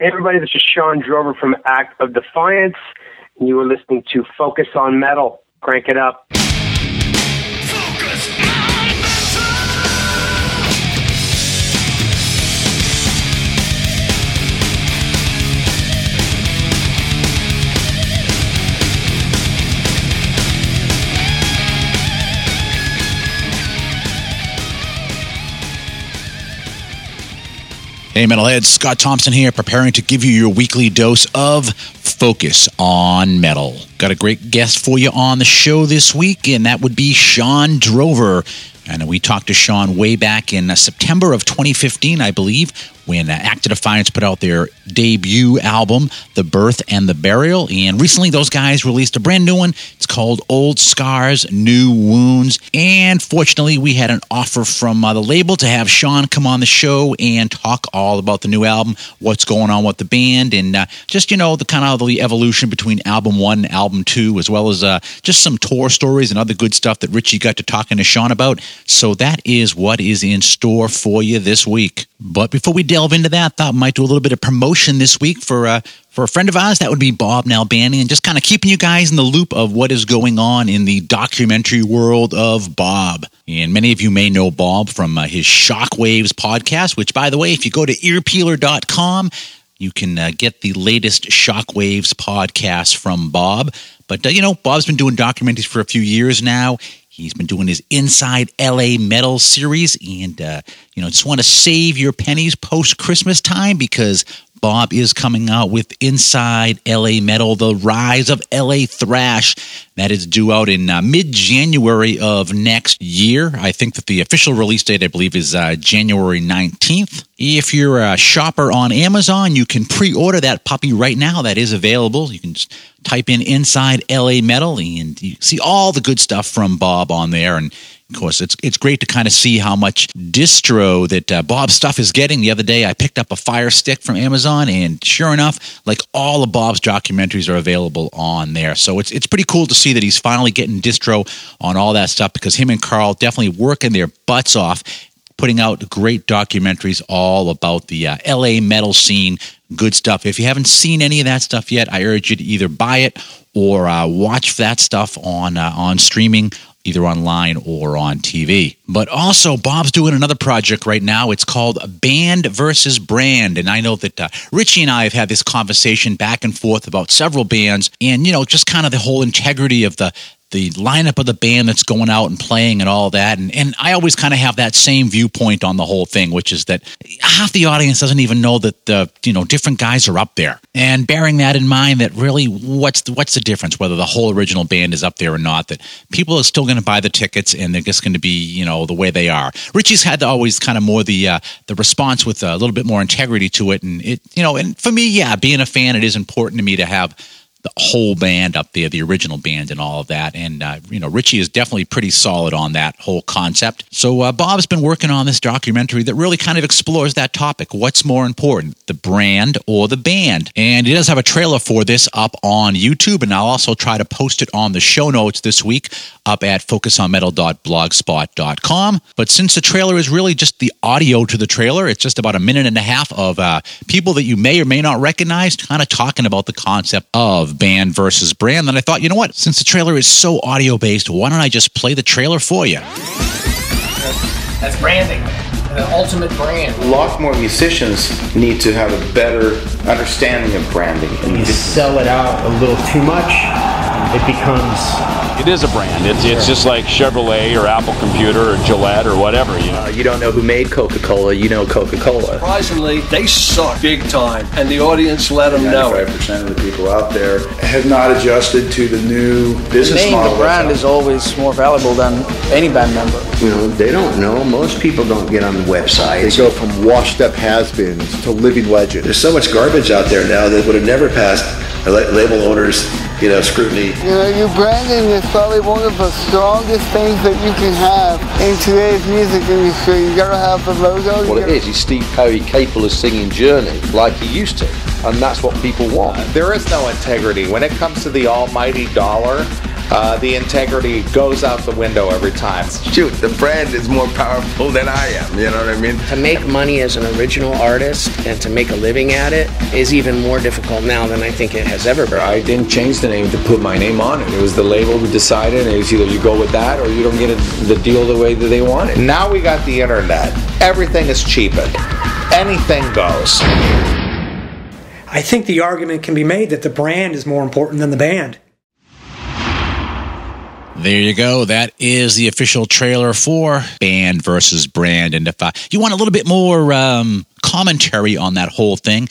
Hey everybody, this is Shawn Drover from Act of Defiance, and you are listening to Focus on Metal. Crank it up. Hey, Metalheads, Scott Thompson here, preparing to give you your weekly dose of Focus on Metal. Got a great guest for you on the show this week, and that would be Shawn Drover. And we talked to Shawn way back in uh, September of 2015, I believe, when uh, Act of Defiance put out their debut album, The Birth and the Burial. And recently, those guys released a brand new one. It's called Old Scars, New Wounds. And fortunately, we had an offer from uh, the label to have Shawn come on the show and talk all about the new album, what's going on with the band, and uh, just, you know, the kind of the evolution between album one and album two, as well as uh, just some tour stories and other good stuff that Richie got to talking to Shawn about. So that is what is in store for you this week. But before we delve into that, thought might do a little bit of promotion this week for uh, for a friend of ours. That would be Bob Nalbandian, and just kind of keeping you guys in the loop of what is going on in the documentary world of Bob. And many of you may know Bob from uh, his Shockwaves podcast, which, by the way, if you go to earpeeler.com, you can uh, get the latest Shockwaves podcast from Bob. But, uh, you know, Bob's been doing documentaries for a few years now. He's been doing his Inside LA Metal series, and uh, you know, just want to save your pennies post Christmas time because Bob is coming out with Inside LA Metal: The Rise of LA Thrash. That is due out in uh, mid January of next year. I think that the official release date, I believe, is uh, January 19th. If you're a shopper on Amazon, you can pre order that puppy right now. That is available. You can just type in Inside LA Metal and you see all the good stuff from Bob on there. And of course, it's it's great to kind of see how much distro that uh, Bob's stuff is getting. The other day, I picked up a Fire Stick from Amazon, and sure enough, like all of Bob's documentaries are available on there. So it's it's pretty cool to see that he's finally getting distro on all that stuff because him and Carl definitely working their butts off putting out great documentaries all about the uh, LA metal scene. Good stuff. If you haven't seen any of that stuff yet, I urge you to either buy it or uh, watch that stuff on uh, on streaming either online or on TV. But also, Bob's doing another project right now. It's called Band versus Brand. And I know that uh, Richie and I have had this conversation back and forth about several bands and, you know, just kind of the whole integrity of the the lineup of the band that's going out and playing and all that. And, and I always kind of have that same viewpoint on the whole thing, which is that half the audience doesn't even know that the, you know, different guys are up there. And bearing that in mind, that really what's the, what's the difference whether the whole original band is up there or not? That people are still going to buy the tickets and they're just going to be, you know, the way they are. Richie's had always kind of more the, uh, the response with a little bit more integrity to it. And it, you know, and for me, yeah, being a fan, it is important to me to have the whole band up there, the original band, and all of that. And uh, you know, Richie is definitely pretty solid on that whole concept. So uh, Bob's been working on this documentary that really kind of explores that topic. What's more important, the brand or the band? And he does have a trailer for this up on YouTube, and I'll also try to post it on the show notes this week up at focusonmetal.blogspot.com. But since the trailer is really just the audio to the trailer, it's just about a minute and a half of uh, people that you may or may not recognize, kind of talking about the concept of band versus brand. Then I thought, you know what? Since the trailer is so audio based, why don't I just play the trailer for you? That's branding. The ultimate brand. A lot more musicians need to have a better understanding of branding. If you sell it out a little too much, it becomes it is a brand. It's it's just like Chevrolet or Apple Computer or Gillette or whatever. You know, uh, you don't know who made Coca-Cola. You know Coca-Cola. Surprisingly, they suck big time, and the audience let them know. Ninety-five percent of the people out there have not adjusted to the new business the name, model. The brand is always more valuable than any band member. You know, they don't know. Most people don't get on the website. They go from washed-up has-beens to living legends. There's so much garbage out there now that would have never passed label owners you know, scrutiny. You know, your branding is probably one of the strongest things that you can have in today's music industry. You gotta have the logo. What it is, is Steve Perry capable of singing Journey like he used to, and that's what people want. There is no integrity when it comes to the almighty dollar. uh, the integrity goes out the window every time. Shoot, the brand is more powerful than I am. You know what I mean? To make money as an original artist and to make a living at it is even more difficult now than I think it has ever been. I didn't change the name to put my name on it. It was the label who decided, and was either you go with that or you don't get the deal the way that they want it. Now we got the internet. Everything is cheapened. Anything goes. I think the argument can be made that the brand is more important than the band. There you go. That is the official trailer for Band versus Brand. And if you want a little bit more um, commentary on that whole thing,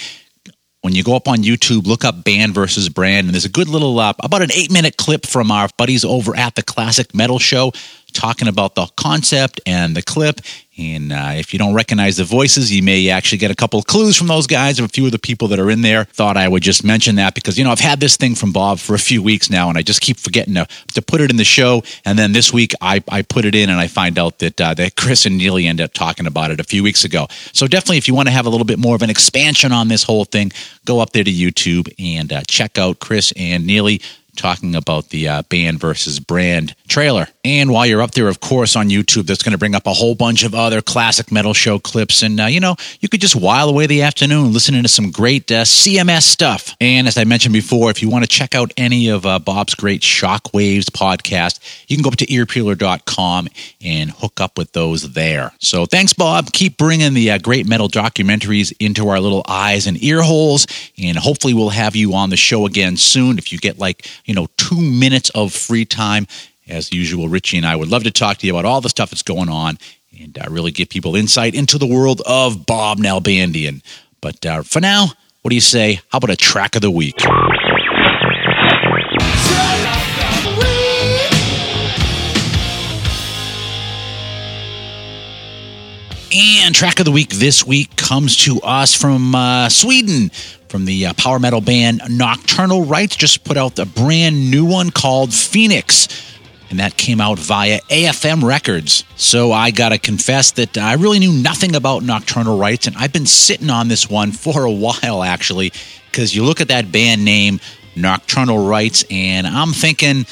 when you go up on YouTube, look up Band versus Brand, and there's a good little, uh, about an eight minute clip from our buddies over at the Classic Metal Show talking about the concept and the clip. And uh, if you don't recognize the voices, you may actually get a couple of clues from those guys. A few of the people that are in there thought I would just mention that because, you know, I've had this thing from Bob for a few weeks now, and I just keep forgetting to, to put it in the show. And then this week, I, I put it in, and I find out that, uh, that Chris and Neely ended up talking about it a few weeks ago. So definitely, if you want to have a little bit more of an expansion on this whole thing, go up there to YouTube and uh, check out Chris and Neely talking about the uh, band versus brand trailer. And while you're up there, of course, on YouTube, that's going to bring up a whole bunch of other classic metal show clips. And, uh, you know, you could just while away the afternoon listening to some great uh, CMS stuff. And as I mentioned before, if you want to check out any of uh, Bob's great Shockwaves podcast, you can go up to earpeeler.com and hook up with those there. So thanks, Bob. Keep bringing the uh, great metal documentaries into our little eyes and ear holes. And hopefully, we'll have you on the show again soon. If you get like you know, two minutes of free time. As usual, Richie and I would love to talk to you about all the stuff that's going on and uh, really give people insight into the world of Bob Nalbandian. But uh, for now, what do you say? How about a track of the week? And track of the week this week comes to us from uh, Sweden from the uh, power metal band Nocturnal Rites. Just put out a brand new one called Phoenix. And that came out via AFM Records. So I got to confess that I really knew nothing about Nocturnal Rites. And I've been sitting on this one for a while, actually, because you look at that band name, Nocturnal Rites, and I'm thinking,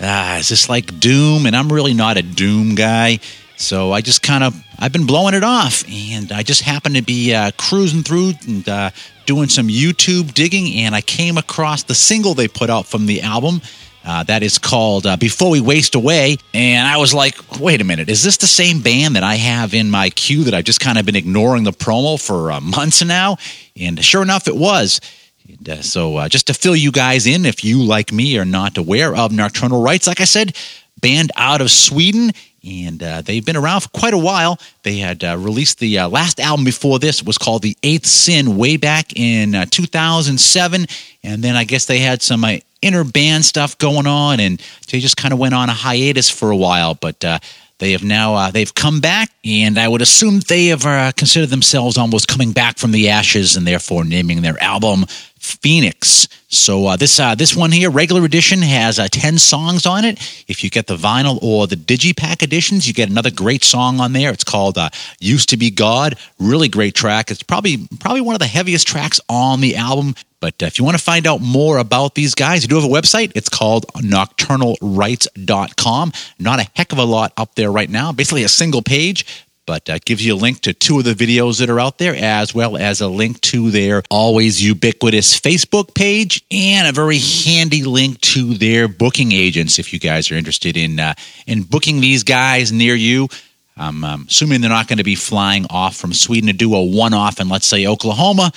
ah, is this like Doom? And I'm really not a Doom guy. So I just kind of I've been blowing it off, and I just happened to be uh, cruising through and uh, doing some YouTube digging, and I came across the single they put out from the album. Uh, that is called uh, Before We Waste Away. And I was like, wait a minute, is this the same band that I have in my queue that I've just kind of been ignoring the promo for uh, months now? And sure enough, it was. And, uh, so uh, just to fill you guys in, if you, like me, are not aware of Nocturnal Rites, like I said, band out of Sweden and uh, they've been around for quite a while. They had released the last album before this was called The Eighth Sin way back in uh, 2007, and then I guess they had some inner band stuff going on, and they just kind of went on a hiatus for a while, but. Uh, they have now they've come back, and I would assume they have considered themselves almost coming back from the ashes, and therefore naming their album Phoenix. So uh, this uh, this one here, regular edition, has uh, ten songs on it. If you get the vinyl or the digipack editions, you get another great song on there. It's called uh, "Used to Be God." Really great track. It's probably probably one of the heaviest tracks on the album. But uh, if you want to find out more about these guys, you do have a website. It's called nocturnalrites.com. Not a heck of a lot up there right now. Basically, a single page but uh, gives you a link to two of the videos that are out there, as well as a link to their always ubiquitous Facebook page and a very handy link to their booking agents if you guys are interested in uh, in booking these guys near you. I'm um, assuming they're not going to be flying off from Sweden to do a one off in, let's say, Oklahoma,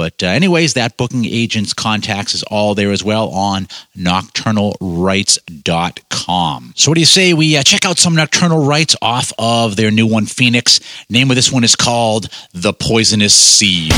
but, uh, anyways, that booking agent's contacts is all there as well on nocturnalrites.com. So, what do you say we uh, check out some Nocturnal Rites off of their new one, Phoenix? Name of this one is called The Poisonous Seed.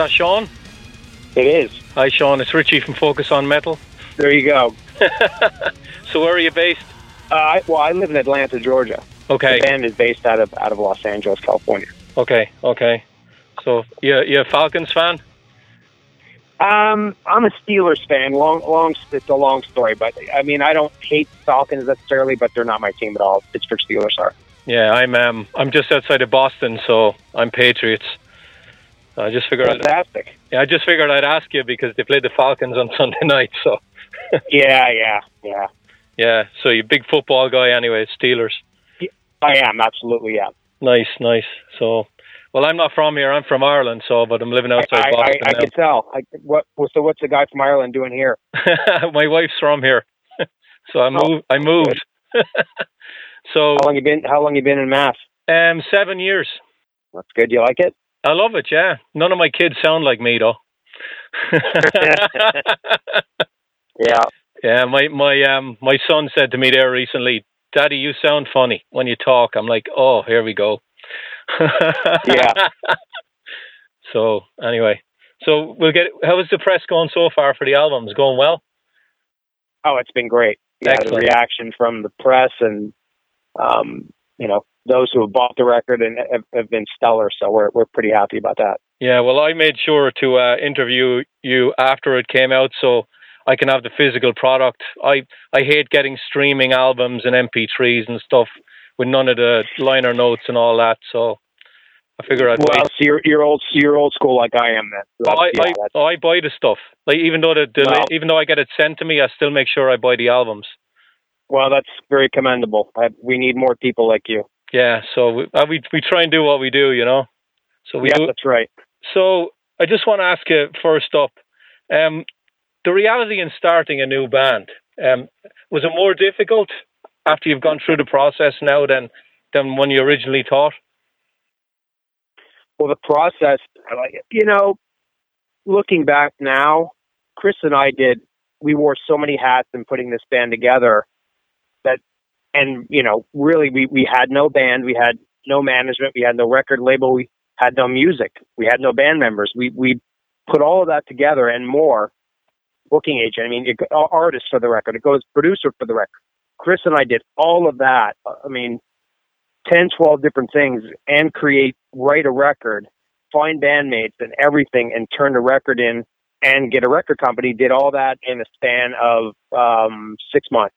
That Shawn? It is. Hi, Shawn. It's Richie from Focus on Metal. There you go. so where are you based? Uh, I, well, I live in Atlanta, Georgia. Okay. The band is based out of out of Los Angeles, California. Okay, okay. So you you a Falcons fan? Um, I'm a Steelers fan. Long, long. It's a long story, but I mean, I don't hate Falcons necessarily, but they're not my team at all. Pittsburgh Steelers are. Yeah, I'm um I'm just outside of Boston, so I'm Patriots. I just figured. Fantastic. I'd, yeah, I just figured I'd ask you because they played the Falcons on Sunday night. So. yeah, yeah, yeah. Yeah. So you're a big football guy, anyway. Steelers. I am absolutely yeah. Nice, nice. So, well, I'm not from here. I'm from Ireland, so but I'm living outside I, Boston. I, I, I can tell. I, what? So what's the guy from Ireland doing here? My wife's from here, so I moved. I moved. so how long you been? How long you been in Mass? Um, seven years. That's good. You like it? I love it. Yeah. None of my kids sound like me though. yeah. Yeah. My my um my son said to me there recently, Daddy, you sound funny when you talk. I'm like, oh, here we go. yeah. So anyway, so we'll get. How is the press going so far for the albums? Going well? Oh, it's been great. Yeah, Excellent. the reaction from the press and um, you know those who have bought the record and have, have been stellar. So we're we're pretty happy about that. Yeah. Well, I made sure to uh, interview you after it came out, so I can have the physical product. I I hate getting streaming albums and MP3s and stuff with none of the liner notes and all that. So I figure I'd well, so you're you're old you're old school like I am then. So I, yeah, I, I buy the stuff. Like even though the, the Well- even though I get it sent to me, I still make sure I buy the albums. well, that's very commendable. I, we need more people like you. Yeah, so we, uh, we we try and do what we do, you know. So we yeah, do. that's right. So I just want to ask you first up, um, the reality in starting a new band. Um, was it more difficult after you've gone through the process now than than when you originally thought? Well, the process, like, you know, looking back now, Chris and I did, we wore so many hats in putting this band together and, you know, really we, we had no band, we had no management, we had no record label, we had no music, we had no band members. We, we put all of that together and more. Booking agent, I mean, it, artist for the record, it goes producer for the record. Chris and I did all of that. I mean, 10, 12 different things and create, write a record, find bandmates and everything and turn the record in and get a record company. Did all that in a span of um, six months.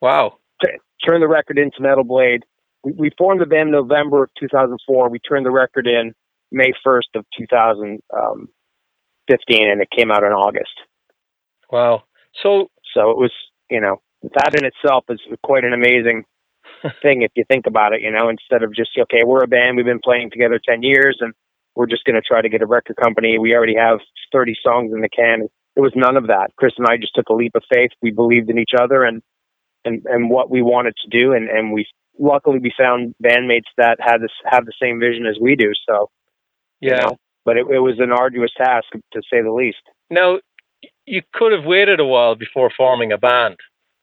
Wow. T- turn the record into Metal Blade. We, we formed the band in November of 2004. We turned the record in May 1st of 2015 and it came out in August. Wow. So So it was, you know, that in itself is quite an amazing thing if you think about it, you know, instead of just, okay, we're a band, we've been playing together 10 years and we're just going to try to get a record company. We already have 30 songs in the can. It was none of that. Chris and I just took a leap of faith. We believed in each other and, and, and what we wanted to do. And, and we, luckily we found bandmates that had this, have the same vision as we do. So, yeah. you know, but it, it was an arduous task to say the least. Now, you could have waited a while before forming a band.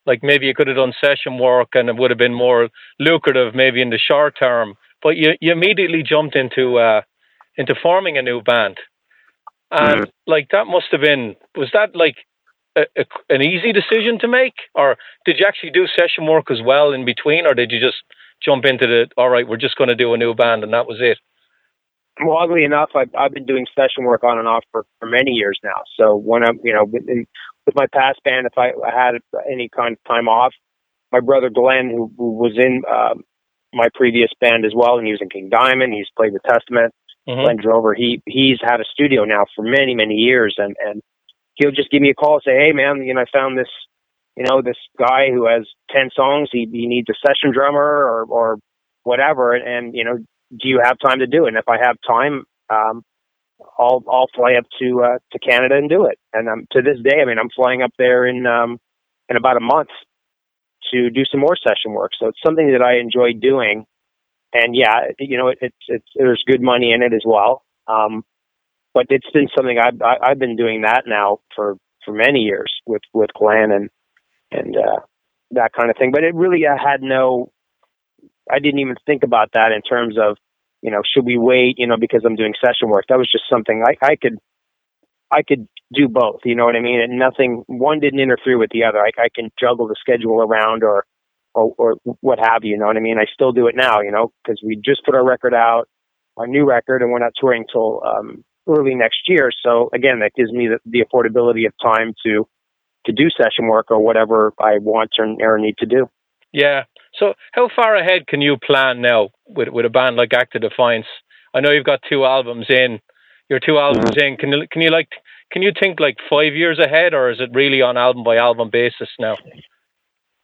Like maybe you could have done session work and it would have been more lucrative maybe in the short term. But you, you immediately jumped into uh, into forming a new band. And Mm-hmm. like that must have been was that like a, a, an easy decision to make or did you actually do session work as well in between or did you just jump into the all right we're just going to do a new band and that was it Well, oddly enough, I've, I've been doing session work on and off for, for many years now. So when I'm, you know, in, with my past band, if I had any kind of time off, my brother Glenn, who, who was in um, my previous band as well, and he was in King Diamond, he's played with Testament, Mhm. Glenn Drover. He he's had a studio now for many many years, and and he'll just give me a call and say, hey man, you know, I found this, you know, this guy who has ten songs. He he needs a session drummer or or whatever, and, and you know, do you have time to do it? And if I have time, um, I'll I'll fly up to uh, to Canada and do it. And um, to this day, I mean, I'm flying up there in um, in about a month to do some more session work. So it's something that I enjoy doing. And yeah, you know, it, it's it's there's good money in it as well. Um, but it's been something I've I've been doing that now for for many years with with Glenn and and uh, that kind of thing. But it really I had no I didn't even think about that in terms of you know, should we wait, you know, because I'm doing session work? That was just something I, I could, I could do both, you know what I mean? And nothing, one didn't interfere with the other. I, I can juggle the schedule around or, or, or what have you, you know what I mean? I still do it now, you know, because we just put our record out, our new record, and we're not touring till um, early next year. So again, that gives me the, the affordability of time to, to do session work or whatever I want or, or need to do. Yeah. So how far ahead can you plan now with with a band like Act of Defiance? I know you've got two albums in. Your two albums in. Can you can you like can you think like five years ahead, or is it really on album by album basis now?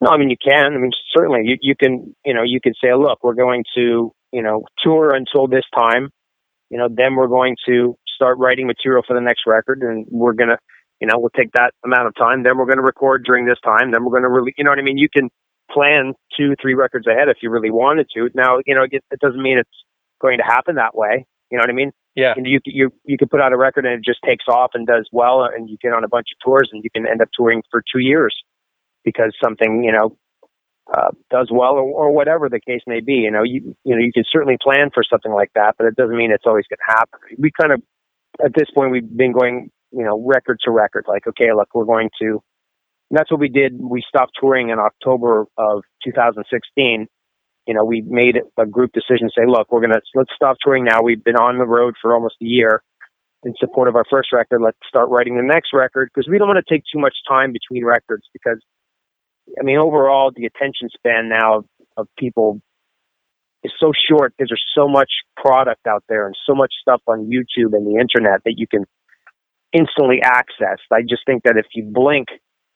No, I mean you can. I mean certainly you you can you know you can say, look, we're going to you know tour until this time. You know, then we're going to start writing material for the next record, and we're gonna you know we'll take that amount of time. Then we're going to record during this time. Then we're going to really you know what I mean. You can plan two, three records ahead if you really wanted to. Now, you know, it, it doesn't mean it's going to happen that way. You know what I mean? Yeah. And you you you can put out a record and it just takes off and does well, and you get on a bunch of tours and you can end up touring for two years because something you know uh, does well or, or whatever the case may be. You know, you you know you can certainly plan for something like that, but it doesn't mean it's always going to happen. We kind of at this point we've been going you know record to record, like okay, look, we're going to and that's what we did. We stopped touring in October of 2016. You know, we made a group decision say, look, we're going to, let's stop touring now. We've been on the road for almost a year in support of our first record. Let's start writing the next record because we don't want to take too much time between records because, I mean, overall, the attention span now of, of people is so short because there's so much product out there and so much stuff on YouTube and the internet that you can instantly access. I just think that if you blink,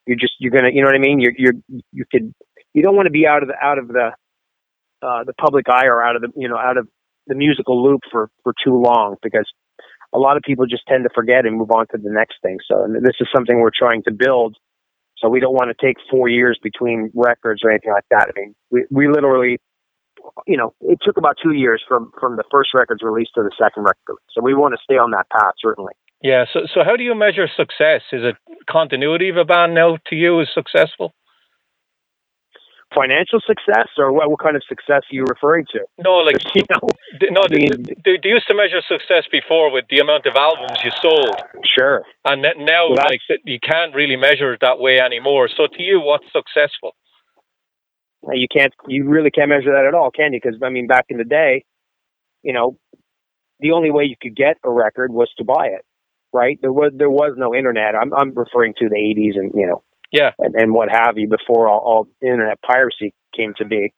you're just you're gonna you know what I mean. You're you're you could you don't want to be out of the out of the uh, the public eye or out of the you know out of the musical loop for for too long because a lot of people just tend to forget and move on to the next thing. So this is something we're trying to build. So we don't want to take four years between records or anything like that. I mean, we we literally, you know, it took about two years from from the first record's release to the second record. So we want to stay on that path certainly. Yeah. So, so how do you measure success? Is it continuity of a band now to you is successful? Financial success, or what, what kind of success are you referring to? No, like you know, no. They, they, they, used to measure success before with the amount of albums you sold. Sure. And now, well, like you can't really measure it that way anymore. So, to you, what's successful? You can't. You really can't measure that at all, can you? Because I mean, back in the day, you know, the only way you could get a record was to buy it right? There was there was no internet. I'm I'm referring to the 80s and you know yeah and, and what have you before all, all internet piracy came to be.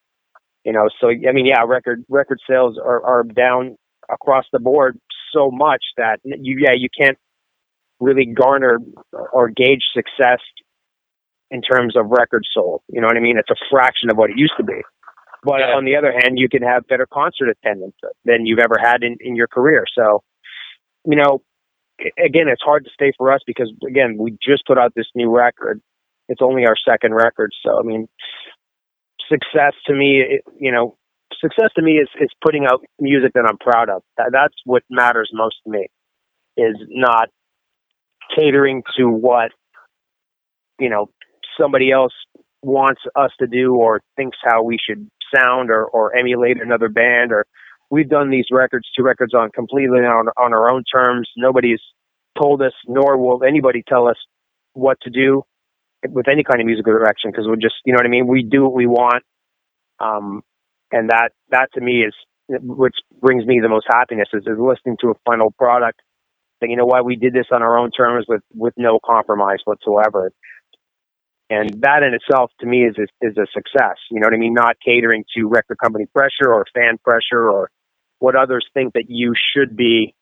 You know, so I mean, yeah, record record sales are are down across the board so much that you yeah you can't really garner or gauge success in terms of records sold. You know what I mean? It's a fraction of what it used to be. But yeah. on the other hand, you can have better concert attendance than you've ever had in, in your career. So, you know, again, it's hard to stay for us because again, we just put out this new record. It's only our second record, so I mean, success to me, it, you know, success to me is is putting out music that I'm proud of. That, that's what matters most to me. Is not catering to what you know somebody else wants us to do or thinks how we should sound or or emulate another band or we've done these records, two records on completely on, on our own terms. Nobody's told us, nor will anybody tell us what to do with any kind of musical direction because we're just, you know what I mean? We do what we want. Um, and that, that to me is, which brings me the most happiness is, is listening to a final product that you know why we did this on our own terms with, with no compromise whatsoever. And that in itself, to me, is, is is a success. You know what I mean? Not catering to record company pressure or fan pressure or what others think that you should be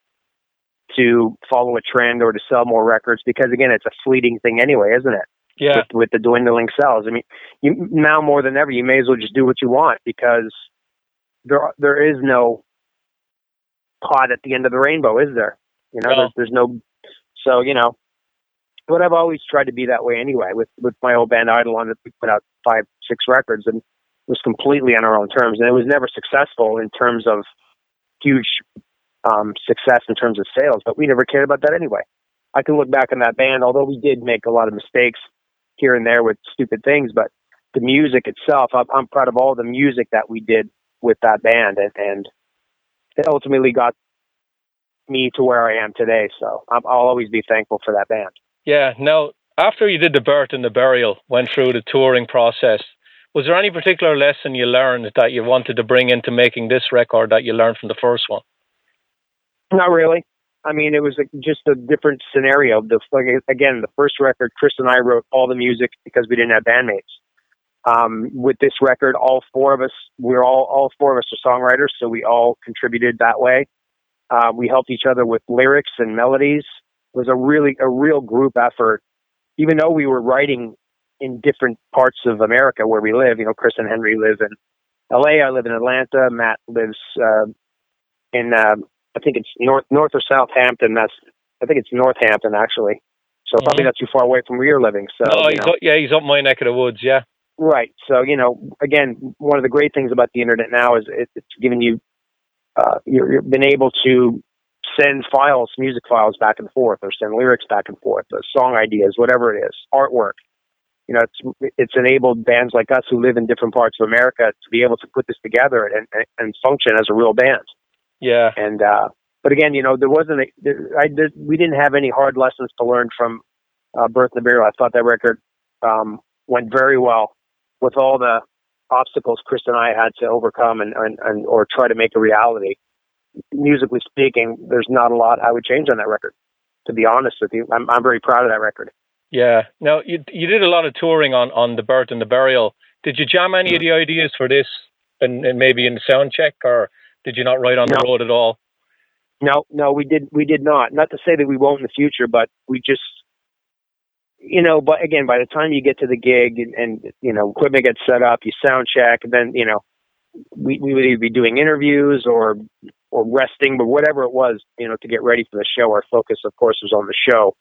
to follow a trend or to sell more records because again it's a fleeting thing anyway isn't it yeah with, with the dwindling sales i mean you now more than ever you may as well just do what you want because there there is no pot at the end of the rainbow is there you know no. there's, there's no so you know but i've always tried to be that way anyway with with my old band Eidolon we put out five six records and it was completely on our own terms and it was never successful in terms of huge um, success in terms of sales, but we never cared about that anyway. I can look back on that band, although we did make a lot of mistakes here and there with stupid things, but the music itself, I'm, I'm proud of all the music that we did with that band, and, and it ultimately got me to where I am today. So i will always be thankful for that band. Yeah. Now, after you did the birth and the burial, went through the touring process, was there any particular lesson you learned that you wanted to bring into making this record that you learned from the first one? Not really. I mean, it was just a different scenario. The again, the first record, Chris and I wrote all the music because we didn't have bandmates. Um, with this record, all four of us, we're all all four of us are songwriters, so we all contributed that way. Uh, we helped each other with lyrics and melodies. Was a really a real group effort. Even though we were writing in different parts of America where we live, you know, Chris and Henry live in L.A. I live in Atlanta. Matt lives uh, in uh, I think it's north north or Southampton. That's I think it's Northampton actually. So mm-hmm. probably not too far away from where you're living. So no, he's up, yeah, he's up my neck of the woods. Yeah. Right. So you know, again, one of the great things about the internet now is it, it's given you uh, you're, you've been able to send files, music files back and forth, or send lyrics back and forth, or song ideas, whatever it is, artwork. You know, it's it's enabled bands like us who live in different parts of America to be able to put this together and and, and function as a real band. Yeah. And uh, but again, you know, there wasn't a, there, I there, we didn't have any hard lessons to learn from uh, Birth and the Burial. I thought that record um, went very well with all the obstacles Chris and I had to overcome and, and, and or try to make a reality. Musically speaking, there's not a lot I would change on that record. To be honest with you, I'm I'm very proud of that record. Yeah. Now you you did a lot of touring on on the birth and the burial. Did you jam any of the ideas for this and, and maybe in the sound check, or did you not write on no. the road at all? No, no, we did. We did not. Not to say that we won't in the future, but we just, you know. But again, by the time you get to the gig and, and you know equipment gets set up, you sound check, and then you know we we would either be doing interviews or or resting, but whatever it was, you know, to get ready for the show. Our focus, of course, was on the show.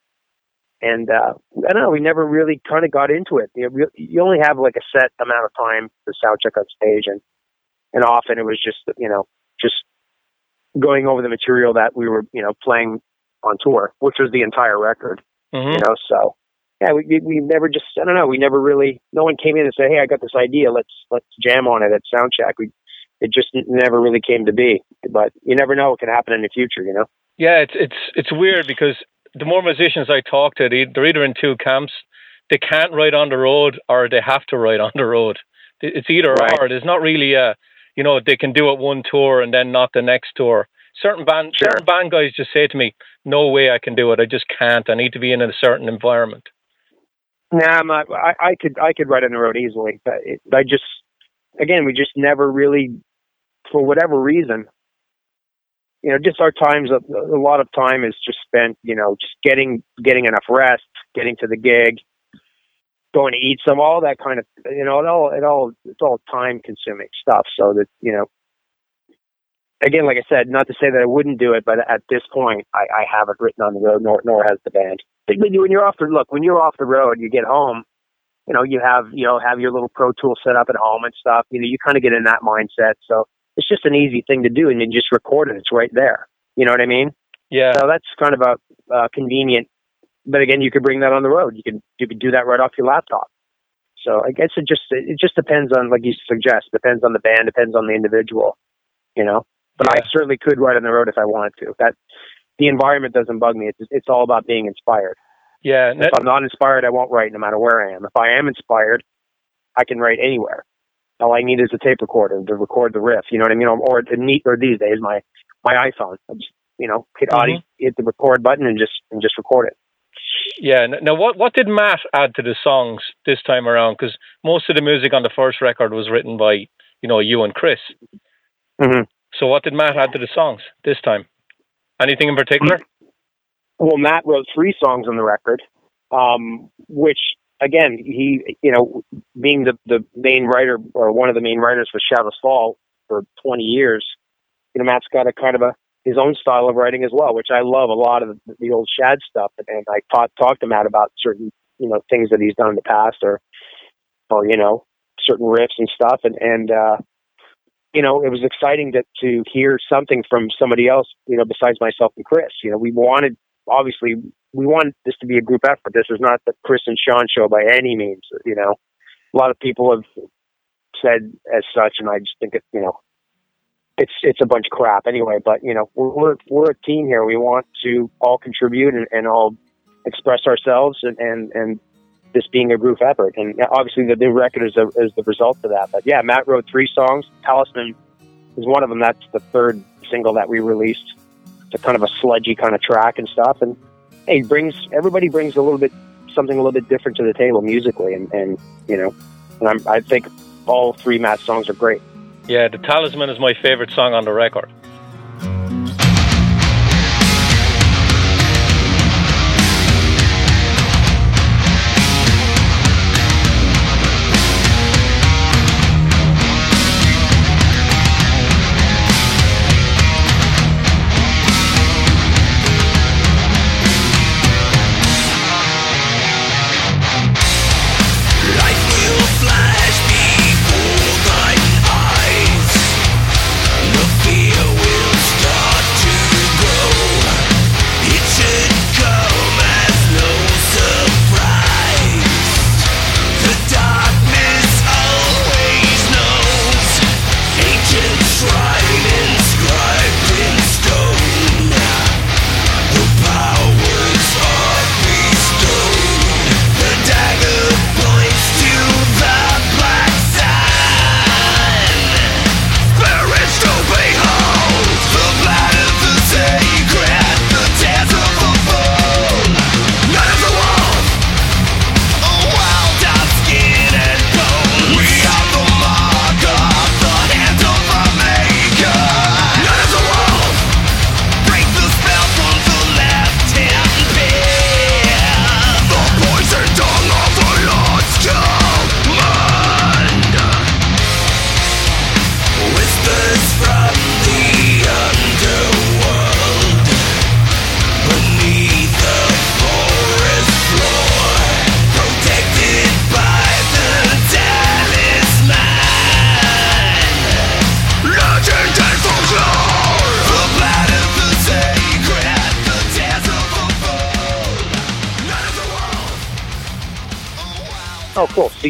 And uh, I don't know, we never really kind of got into it. You, you only have like a set amount of time to sound check on stage, and and often it was just you know just going over the material that we were, you know, playing on tour, which was the entire record. Mm-hmm. You know, so yeah, we we never just I don't know, we never really no one came in and said, Hey, I got this idea, let's let's jam on it at soundcheck. We it just never really came to be. But you never know what can happen in the future, you know? Yeah, it's it's it's weird because the more musicians I talk to, they're either in two camps. They can't ride on the road or they have to ride on the road. It's either right. or. There's not really a you know, they can do it one tour and then not the next tour. Certain band, sure. certain band guys just say to me, "No way, I can do it. I just can't. I need to be in a certain environment." Nah, I'm not, I, I could, I could ride on the road easily, but it, I just, again, we just never really, for whatever reason, you know, just our times. A, a lot of time is just spent, you know, just getting, getting enough rest, getting to the gig, going to eat some, all that kind of, you know, it all, it all, it's all time consuming stuff. So that, you know, again, like I said, not to say that I wouldn't do it, but at this point, I, I haven't written on the road, nor, nor has the band. You, when you're off the, look, when you're off the road, you get home, you know, you have, you know, have your little pro tool set up at home and stuff, you know, you kind of get in that mindset. So it's just an easy thing to do and you just record it. It's right there. You know what I mean? Yeah. So that's kind of a uh, convenient but again, you could bring that on the road. You can you could do that right off your laptop. So I guess it just it just depends on like you suggest. Depends on the band. Depends on the individual. You know. But yeah. I certainly could ride on the road if I wanted to. That the environment doesn't bug me. It's it's all about being inspired. Yeah. If I'm not inspired, I won't write no matter where I am. If I am inspired, I can write anywhere. All I need is a tape recorder to record the riff. You know what I mean? Or, or to neat or these days my my iPhone. I just you know hit mm-hmm. audio, hit the record button and just and just record it. Yeah. Now, what what did Matt add to the songs this time around? Because most of the music on the first record was written by you know you and Chris. Mm-hmm. So, what did Matt add to the songs this time? Anything in particular? Well, Matt wrote three songs on the record, um, which again, he you know, being the the main writer or one of the main writers for Shadows Fall for 20 years, you know, Matt's got a kind of a his own style of writing as well, which I love a lot of the, the old Shad stuff. And I talked talked to Matt about certain you know things that he's done in the past, or or you know certain riffs and stuff. And and uh, you know it was exciting to to hear something from somebody else, you know, besides myself and Chris. You know, we wanted obviously we want this to be a group effort. This is not the Chris and Shawn show by any means. You know, a lot of people have said as such, and I just think it you know it's it's a bunch of crap anyway. But you know, we're we're, a team here. We want to all contribute and, and all express ourselves and and and this being a group effort. And obviously, the new record is, a, is the result of that. But yeah, Matt wrote three songs. Talisman is one of them. That's the third single that we released. It's a kind of a sludgy kind of track and stuff. And hey, brings everybody brings a little bit something a little bit different to the table musically. And, and you know, and I'm, I think all three Matt songs are great. Yeah, the Talisman is my favorite song on the record.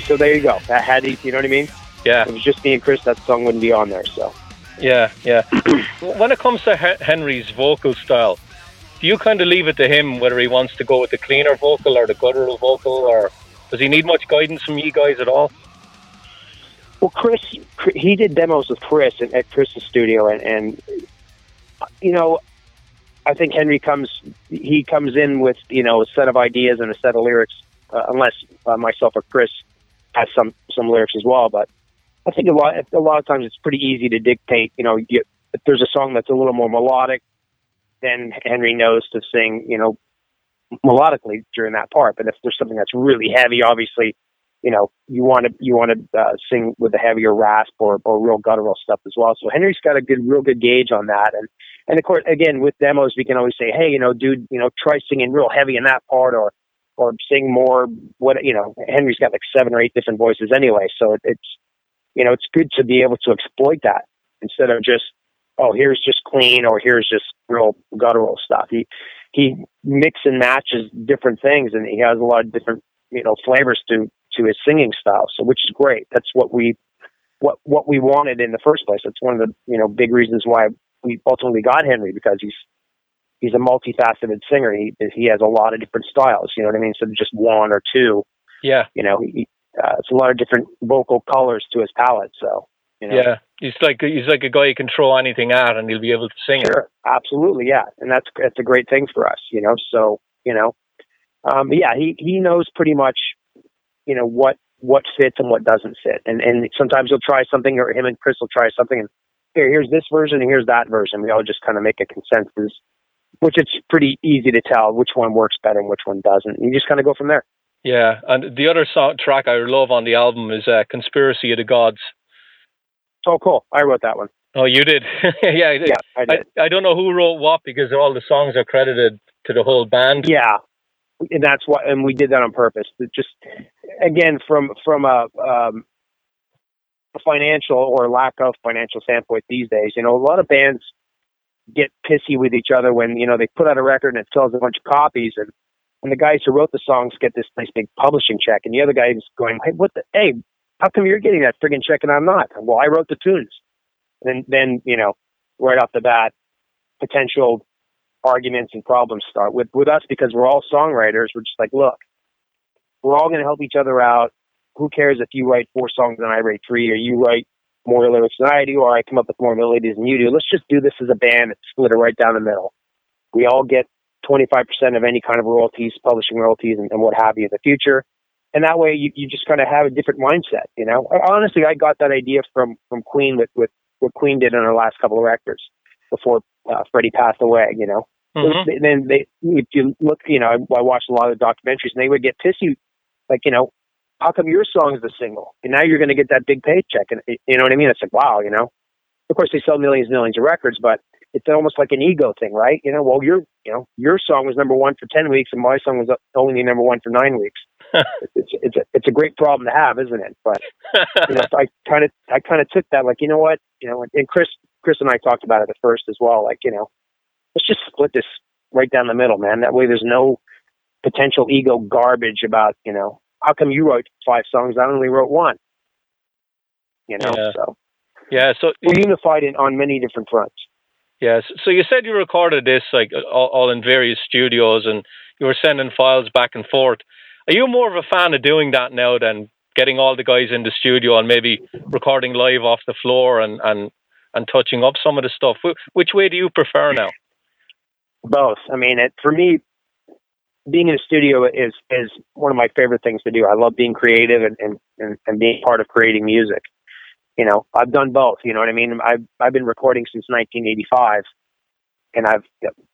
So there you go. That had he you know what I mean? Yeah. If it was just me and Chris, that song wouldn't be on there. So. Yeah, yeah. when it comes to Henry's vocal style, do you kind of leave it to him whether he wants to go with the cleaner vocal or the guttural vocal, or does he need much guidance from you guys at all? Well, Chris, he did demos with Chris at Chris's studio, and, and you know, I think Henry comes he comes in with you know a set of ideas and a set of lyrics uh, unless uh, myself or Chris has some some lyrics as well. But I think a lot a lot of times it's pretty easy to dictate. You know, you, if there's a song that's a little more melodic, then Henry knows to sing. You know, melodically during that part. But if there's something that's really heavy, obviously, you know, you want to you want to uh, sing with a heavier rasp or or real guttural stuff as well. So Henry's got a good real good gauge on that. And and of course, again with demos, we can always say, hey, you know, dude, you know, try singing real heavy in that part or or sing more what you know henry's got like seven or eight different voices anyway. So it, it's you know it's good to be able to exploit that instead of just oh here's just clean or here's just real guttural stuff. He he mix and matches different things and he has a lot of different you know flavors to to his singing style. So which is great. That's what we what what we wanted in the first place. That's one of the you know big reasons why we ultimately got henry because he's he's a multifaceted singer. He he has a lot of different styles. You know what I mean? Of just one or two. Yeah. You know, he, uh, it's a lot of different vocal colors to his palette. So. You know. Yeah, he's like he's like a guy you can throw anything at and he'll be able to sing sure. it. Absolutely, yeah, and that's that's a great thing for us, you know. So you know, um, yeah, he he knows pretty much, you know what what fits and what doesn't fit, and and sometimes he'll try something, or him and Chris will try something, and here here's this version and here's that version. We all just kind of make a consensus which it's pretty easy to tell which one works better and which one doesn't. You just kind of go from there. Yeah, and the other song, track I love on the album is uh, "Conspiracy of the Gods." Oh, cool! I wrote that one. Oh, you did? yeah, yeah, I did. I, I, don't know who wrote what because all the songs are credited to the whole band. Yeah, and that's why, and we did that on purpose. Just again, from from a, um, a financial or lack of financial standpoint these days, you know, a lot of bands get pissy with each other when you know they put out a record and it sells a bunch of copies and and the guys who wrote the songs get this nice big publishing check and the other guy is going hey what the hey how come you're getting that friggin' check and I'm not well I wrote the tunes And then, then you know, right off the bat, potential arguments and problems start with with us because we're all songwriters. We're just like, look, we're all going to help each other out. Who cares if you write four songs and I write three, or you write more lyrics than I do, or I come up with more melodies than you do? Let's just do this as a band and split it right down the middle. We all get 25% of any kind of royalties, publishing royalties, and, and what have you in the future. And that way, you, you just kind of have a different mindset. You know, honestly, I got that idea from from Queen with with what Queen did on her last couple of records before uh, Freddie passed away. You know, Mhm. then they if you look, you know, I, I watched a lot of documentaries, and they would get pissy, like you know, how come your song is the single, and now you're going to get that big paycheck, and you know what I mean? It's like wow, you know. Of course, they sell millions and millions of records, but it's almost like an ego thing, right? You know, well, your you know your song was number one for ten weeks, and my song was only number one for nine weeks. it's it's a, it's a great problem to have, isn't it? But you know, I kind of I kind of took that like you know what you know, and Chris Chris and I talked about it at first as well. Like you know, let's just split this right down the middle, man. That way, there's no potential ego garbage about you know how come you wrote five songs, I only wrote one. You know, Yeah. so Yeah, so we're unified in on many different fronts. Yes. So you said you recorded this like all, all in various studios, and you were sending files back and forth. Are you more of a fan of doing that now than getting all the guys in the studio and maybe recording live off the floor and and and touching up some of the stuff? Which way do you prefer now? both. I mean, it, for me, being in a studio is is one of my favorite things to do. I love being creative and and and, and being part of creating music. You know, I've done both. You know what I mean? I've I've been recording since 1985, and I've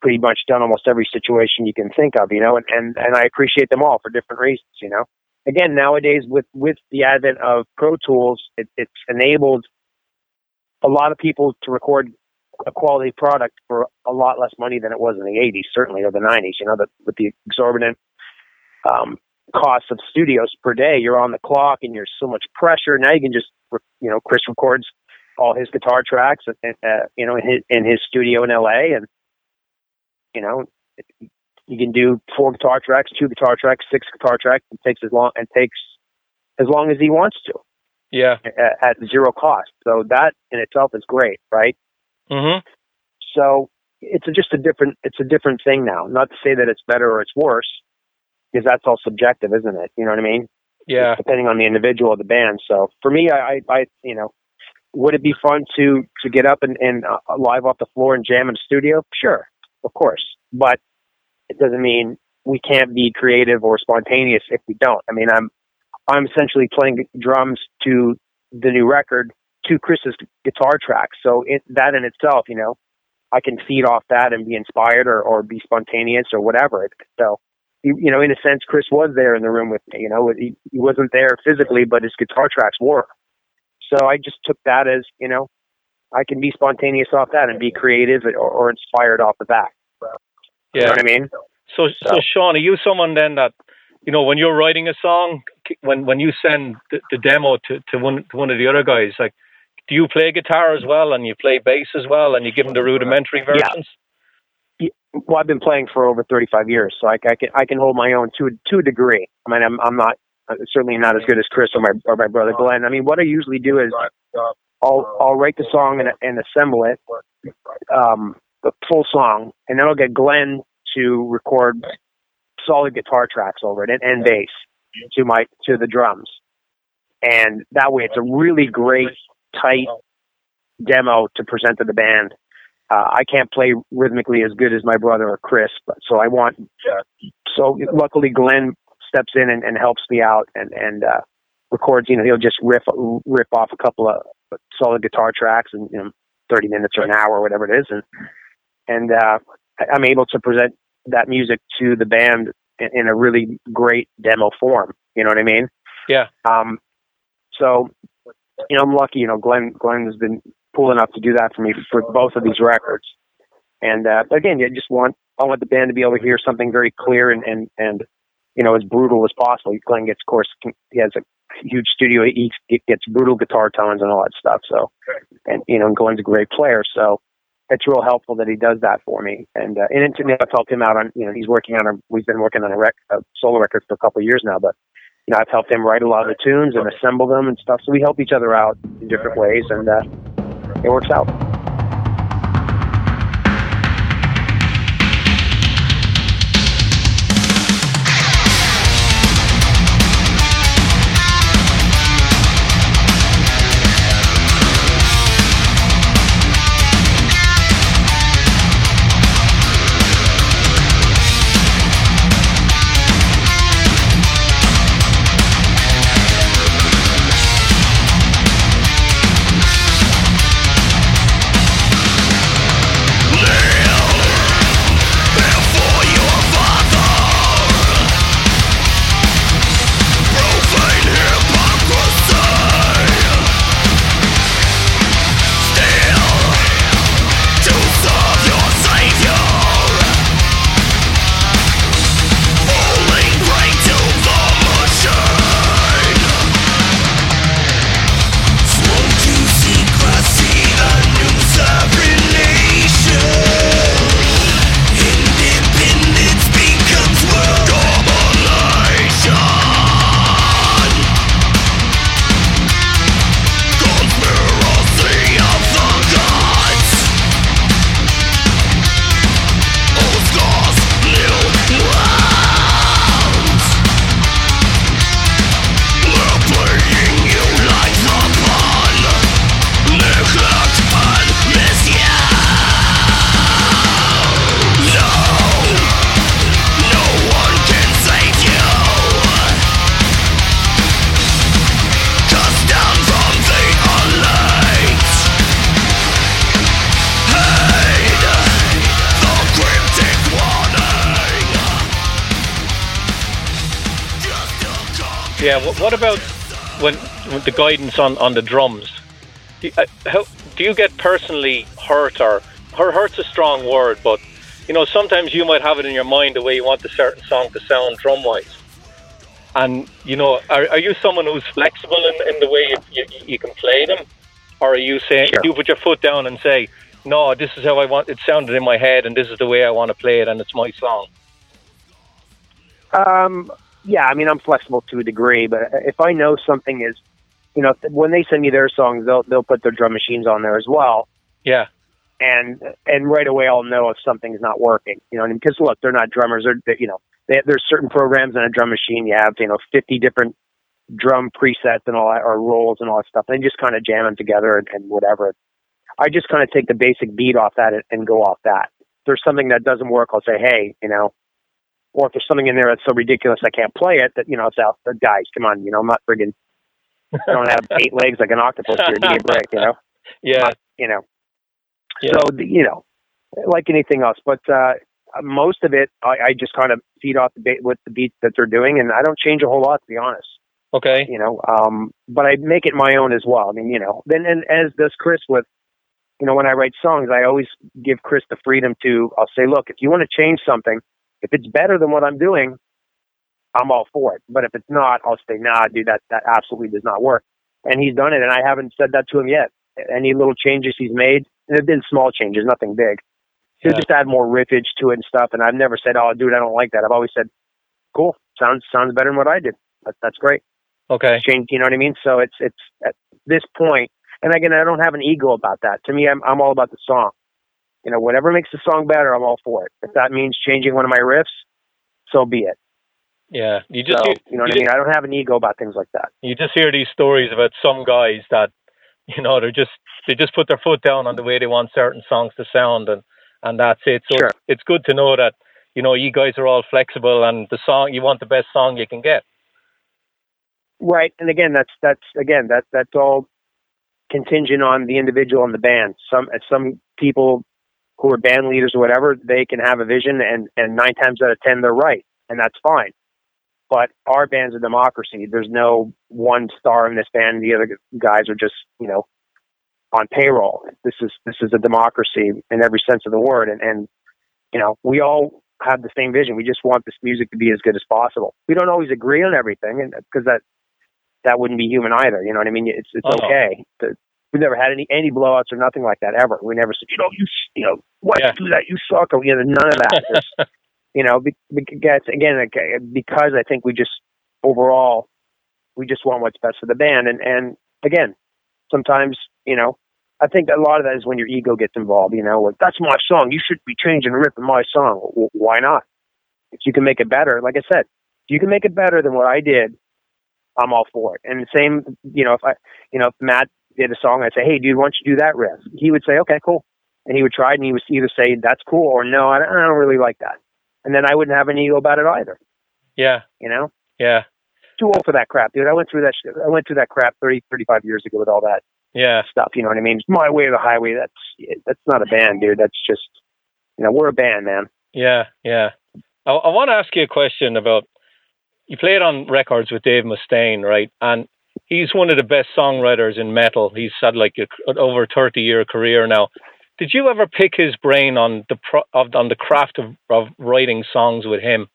pretty much done almost every situation you can think of. You know, and and and I appreciate them all for different reasons. You know, again, nowadays with with the advent of Pro Tools, it, it's enabled a lot of people to record a quality product for a lot less money than it was in the 80s, certainly, or the 90s. You know, the, with the exorbitant um, costs of studios per day, you're on the clock and you're so much pressure. Now you can just, you know, Chris records all his guitar tracks, uh, you know, in his, in his studio in LA, and you know, you can do four guitar tracks, two guitar tracks, six guitar tracks. It takes as long and takes as long as he wants to Yeah. at, at zero cost. So that in itself is great, right? Mm-hmm. So it's a, just a different it's a different thing now. Not to say that it's better or it's worse, because that's all subjective, isn't it? You know what I mean? Yeah. Depending on the individual of the band. So for me, I, I, I you know, would it be fun to to get up and, and uh, live off the floor and jam in a studio? Sure, of course, but it doesn't mean we can't be creative or spontaneous if we don't. I mean, I'm I'm essentially playing drums to the new record to Chris's guitar tracks. So it, that in itself, you know, I can feed off that and be inspired or, or be spontaneous or whatever. So, you, you know, in a sense, Chris was there in the room with me. You know, he, he wasn't there physically, but his guitar tracks were. So I just took that as, you know, I can be spontaneous off that and be creative or, or inspired off the back. Yeah. You know what I mean? So, so Shawn, are you someone then that, you know, when you're writing a song, when when you send the, the demo to, to one to one of the other guys, like, do you play guitar as well and you play bass as well and you give them the rudimentary versions? Yeah, well, I've been playing for over 35 years, so I, I can I can hold my own to to a degree. I mean, I'm I'm not uh, certainly not as good as Chris or my or my brother Glenn. I mean, what I usually do is I'll I'll write the song and, and assemble it, um, the full song, and then I'll get Glenn to record solid guitar tracks over it and, and bass to my to the drums, and that way it's a really great tight demo to present to the band. Uh, I can't play rhythmically as good as my brother or Chris, but so I want. So luckily, Glenn steps in and, and helps me out and and uh, records. You know, he'll just riff rip off a couple of solid guitar tracks in you know, thirty minutes or an hour or whatever it is, and and uh, I'm able to present that music to the band in, in a really great demo form. You know what I mean? Yeah. Um, so, you know, I'm lucky. You know, Glenn Glenn has been cool enough to do that for me for both of these records. And uh, again, I just want I want the band to be able to hear something very clear and and and you know as brutal as possible. Glenn gets, of course, he has a huge studio. He gets brutal guitar tones and all that stuff. So, and you know, and Glenn's a great player. So it's real helpful that he does that for me. And uh, and it's- I've helped him out on you know he's working on a we've been working on a, rec, a solo record for a couple of years now, but you know I've helped him write a lot of the tunes and assemble them and stuff. So we help each other out in different ways, and uh, it works out. What, about when, when the guidance on, on the drums? Do, uh, how, do you get personally hurt or, hurt's a strong word, but you know sometimes you might have it in your mind the way you want a certain song to sound drum wise. And you know, are, are you someone who's flexible in, in the way you, you, you can play them, or are you saying Sure. you put your foot down and say, "No, this is how I want it sounded in my head, and this is the way I want to play it, and it's my song." Um, yeah, I mean, I'm flexible to a degree, but if I know something is, you know, when they send me their songs, they'll they'll put their drum machines on there as well, Yeah, and and right away I'll know if something's not working. You know, because look, they're not drummers. They're, they're you know, they, there's certain programs on a drum machine. You have you know 50 different drum presets and all that, or rolls and all that stuff. They just kind of jam them together and, and whatever. I just kind of take the basic beat off that and, and go off that. If there's something that doesn't work, I'll say, hey, you know, or if there's something in there that's so ridiculous I can't play it, that you know, it's out. But guys, come on, you know, I'm not friggin' I don't have eight legs like an octopus here. Give me a break, you know. yeah, Not, you know. Yeah. So the- you know, like anything else, but uh, most of it, I, I just kind of feed off the ba- with the beats that they're doing, and I don't change a whole lot to be honest. okay, You know, um, but I make it my own as well. I mean, you know, then and as does Chris with, you know, when I write songs, I always give Chris the freedom to. I'll say, look, if you want to change something, if it's better than what I'm doing, I'm all for it. But if it's not, I'll say, nah, dude, that that absolutely does not work. And he's done it, and I haven't said that to him yet. Any little changes he's made, and they've been small changes, nothing big. He'll Yeah. just add more riffage to it and stuff. And I've never said, oh, dude, I don't like that. I've always said, cool, sounds sounds better than what I did. That, that's great okay, change. You know what I mean? So it's it's at this point, and again, I don't have an ego about that. To me, I'm I'm all about the song. You know, whatever makes the song better, I'm all for it. If that means changing one of my riffs, so be it. yeah. You just So, hear, you know what you I mean? I don't have an ego about things like that. you just hear these stories about some guys that you know they're just they just put their foot down on the way they want certain songs to sound and and that's it so Sure. it's, it's good to know that you know you guys are all flexible and the song you want the best song you can get Right, and again, that's that's again that that's all contingent on the individual and the band. Some some people who are band leaders or whatever, they can have a vision, and and nine times out of ten they're right, and that's fine. But our band's a democracy. There's no one star in this band. The other guys are just you know on payroll. This is this is a democracy in every sense of the word, and and you know we all have the same vision. We just want this music to be as good as possible. We don't always agree on everything, and because that that wouldn't be human either. You know what I mean? It's it's Oh, okay. To, we've never had any any blowouts or nothing like that ever. We never said, you know, you you know, why Yeah. you do that? You suck. Or you know, none of that. You know, because again, uh, because I think we just overall we just want what's best for the band, and and again, sometimes you know I think a lot of that is when your ego gets involved. You know, like that's my song. You should be changing and ripping my song. Well, why not? If you can make it better, like I said, if you can make it better than what I did, I'm all for it. And the same, you know, if I, you know, if Matt did a song, I'd say, hey, dude, why don't you do that riff? He would say, okay, cool. And he would try it, and he would either say, that's cool, or no, I don't, I don't really like that. And then I wouldn't have any ego about it either. Yeah. You know? Yeah. Too old for that crap, dude. I went through that shit. I went through that crap 30, 35 years ago with all that Yeah. stuff. You know what I mean? It's my way or the highway. That's that's not a band, dude. That's just, you know, we're a band, man. Yeah. Yeah. I, I want to ask you a question about. You played on records with Dave Mustaine, right? And he's one of the best songwriters in metal. He's had like a, over thirty year career now. Did you ever pick his brain on the pro, of, on the craft of, of writing songs with him?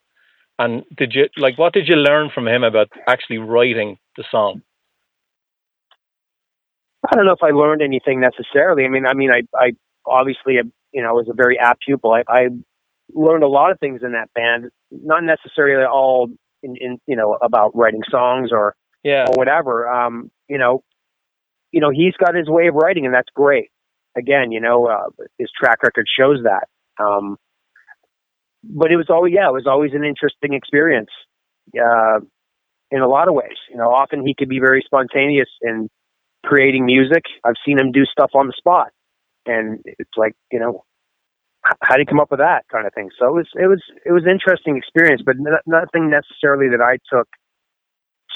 And did you like what did you learn from him about actually writing the song? I don't know if I learned anything necessarily. I mean, I mean, I, I obviously, uh, you know, was a very apt pupil. I, I learned a lot of things in that band, not necessarily all in, in you know, about writing songs or yeah or whatever. Um, you know, you know, he's got his way of writing, and that's great. Again, you know, uh, his track record shows that. Um, but it was always, yeah, it was always an interesting experience. Uh, in a lot of ways, you know, often he could be very spontaneous in creating music. I've seen him do stuff on the spot, and it's like, you know, how do you come up with that kind of thing? So it was, it was, it was an interesting experience, but n- nothing necessarily that I took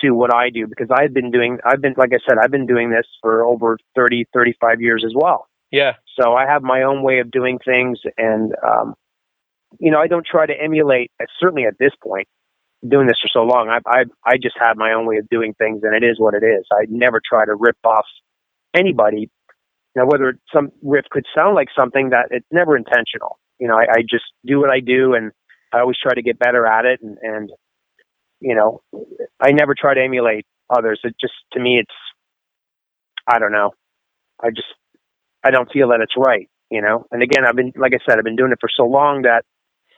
to what I do because I've been doing, I've been, like I said, I've been doing this for over 30, 35 years as well. Yeah. So I have my own way of doing things, and um, you know, I don't try to emulate. uh, Certainly at this point, doing this for so long, I I I just have my own way of doing things, and it is what it is. I never try to rip off anybody. Now, whether some riff could sound like something that it's never intentional. You know, I, I just do what I do, and I always try to get better at it, and and you know, I never try to emulate others. It just to me, it's I don't know. I just I don't feel that it's right, you know. And again, I've been like I said, I've been doing it for so long that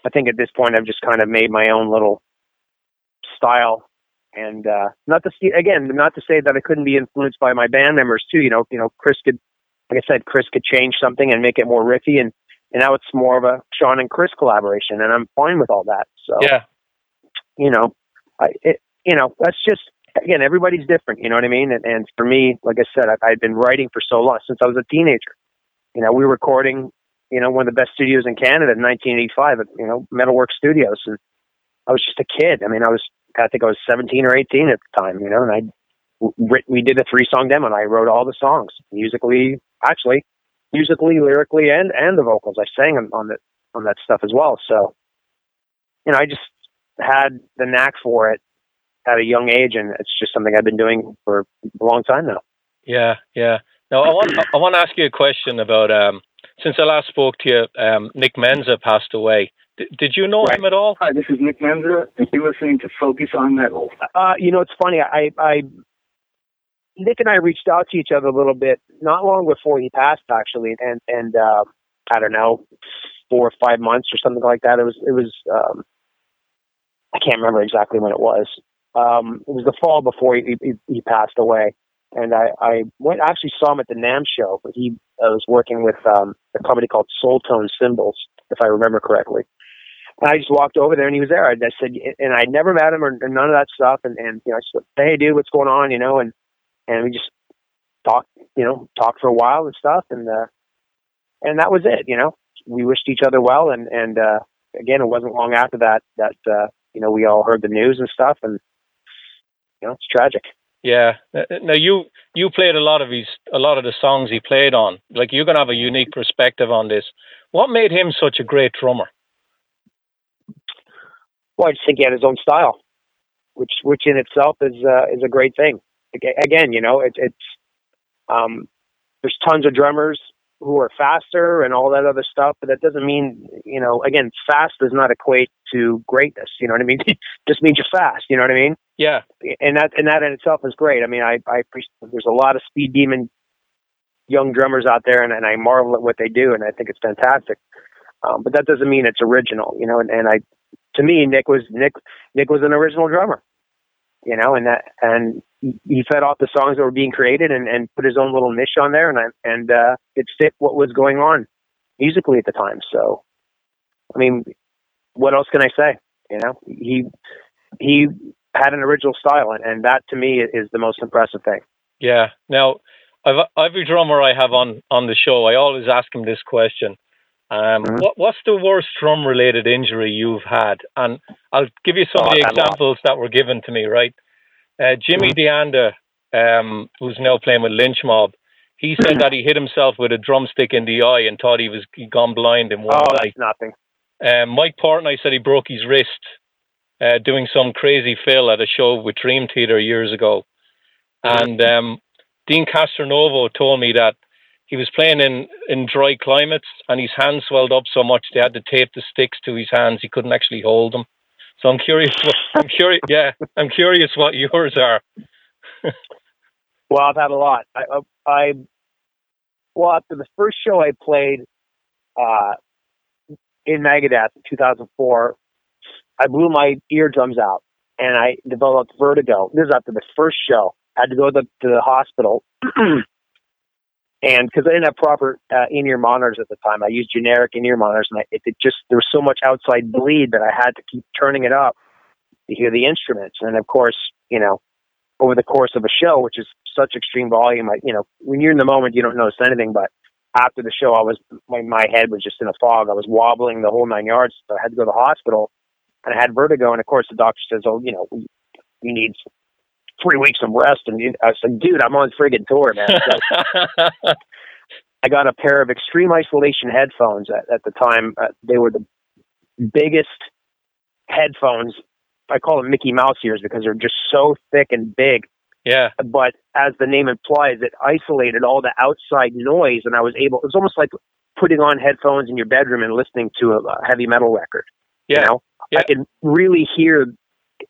I think at this point I've just kind of made my own little style. And uh not to see again, not to say that I couldn't be influenced by my band members too. You know, you know, Chris could, like I said, Chris could change something and make it more riffy, and and now it's more of a Shawn and Chris collaboration, and I'm fine with all that. So Yeah. you know, I, it, you know, that's just again, everybody's different. You know what I mean? And, and for me, like I said, I, I've been writing for so long since I was a teenager. You know, we were recording, you know, one of the best studios in Canada in 1985 at you know Metalworks Studios, and I was just a kid. I mean, I was, I think I was 17 or 18 at the time. You know, and I, we did a three song demo, and I wrote all the songs musically, actually, musically, lyrically, and and the vocals. I sang on, on the on that stuff as well. So, you know, I just had the knack for it at a young age, and it's just something I've been doing for a long time now. Yeah, yeah. Now I want I want to ask you a question about um since I last spoke to you, um, Nick Menza passed away. D- did you know him at all? Hi, this is Nick Menza, and you're listening to Focus on Metal. Uh, you know, it's funny. I, I, Nick and I reached out to each other a little bit not long before he passed, actually, and and uh, I don't know, four or five months or something like that. It was it was um, I can't remember exactly when it was. Um, it was the fall before he, he, he passed away, and I, I went actually saw him at the NAMM show. But he uh, was working with um, a company called Soul Tone Symbols, if I remember correctly. And I just walked over there and he was there. I, I said, and I never met him or, or none of that stuff. And, and you know, I said, hey, dude, what's going on? You know, and and we just talked, you know, talked for a while and stuff, and uh, and that was it. You know, we wished each other well, and and uh, again, it wasn't long after that that uh, you know we all heard the news and stuff, and you know, it's tragic. Yeah. Now you you played a lot of his a lot of the songs he played on. Like you're gonna have a unique perspective on this. What made him such a great drummer? Well, I just think he had his own style, which which in itself is uh, is a great thing. Again, you know, it, it's um, there's tons of drummers who are faster and all that other stuff, but that doesn't mean you know. Again, fast does not equate to greatness. You know what I mean? just means you're fast. You know what I mean? Yeah. And that and that in itself is great. I mean, I I appreciate there's a lot of speed demon young drummers out there, and, and I marvel at what they do, and I think it's fantastic. Um, but that doesn't mean it's original, you know. And, and I, to me, Nick was Nick. Nick was an original drummer, you know, and that and he, fed off the songs that were being created and, and put his own little niche on there, and I, and uh, it fit what was going on musically at the time. So, I mean, what else can I say? You know, he he had an original style, and, and that to me is the most impressive thing. Yeah. Now, I've, every drummer I have on on the show, I always ask him this question. Um, Mm-hmm. what, what's the worst drum related injury you've had? And I'll give you some Oh, of the I've had a lot. examples that were given to me, right? Uh, Jimmy Mm-hmm. D'Anda, um, who's now playing with Lynch Mob, he said that he hit himself with a drumstick in the eye and thought he was he'd gone blind in one Oh, eye. that's nothing. Um, Mike Portnoy said he broke his wrist uh, doing some crazy fill at a show with Dream Theater years ago. And um, Deen Castronovo told me that he was playing in, in dry climates and his hands swelled up so much they had to tape the sticks to his hands. He couldn't actually hold them. So I'm curious. What, I'm curious. Yeah, I'm curious what yours are. Well, I've had a lot. I, I, I well after the first show I played uh, in Megadeth in 2004, I blew my eardrums out and I developed vertigo. This is after the first show. I had to go to the, to the hospital. And because I didn't have proper uh, in-ear monitors at the time, I used generic in-ear monitors, and I, it, it just there was so much outside bleed that I had to keep turning it up to hear the instruments. And of course, you know, over the course of a show, which is such extreme volume, I, you know, when you're in the moment, you don't notice anything. But after the show, I was my my head was just in a fog. I was wobbling the whole nine yards. So I had to go to the hospital, and I had vertigo. And of course, the doctor says, "Oh, you know, you need three weeks of rest." And you- I said, "Dude, I'm on friggin' tour, man." So I got a pair of extreme isolation headphones at, at the time. Uh, they were the biggest headphones. I call them Mickey Mouse ears because they're just so thick and big. Yeah. But as the name implies, it isolated all the outside noise, and I was able. It was almost like putting on headphones in your bedroom and listening to a, a heavy metal record. Yeah. You know, I could really hear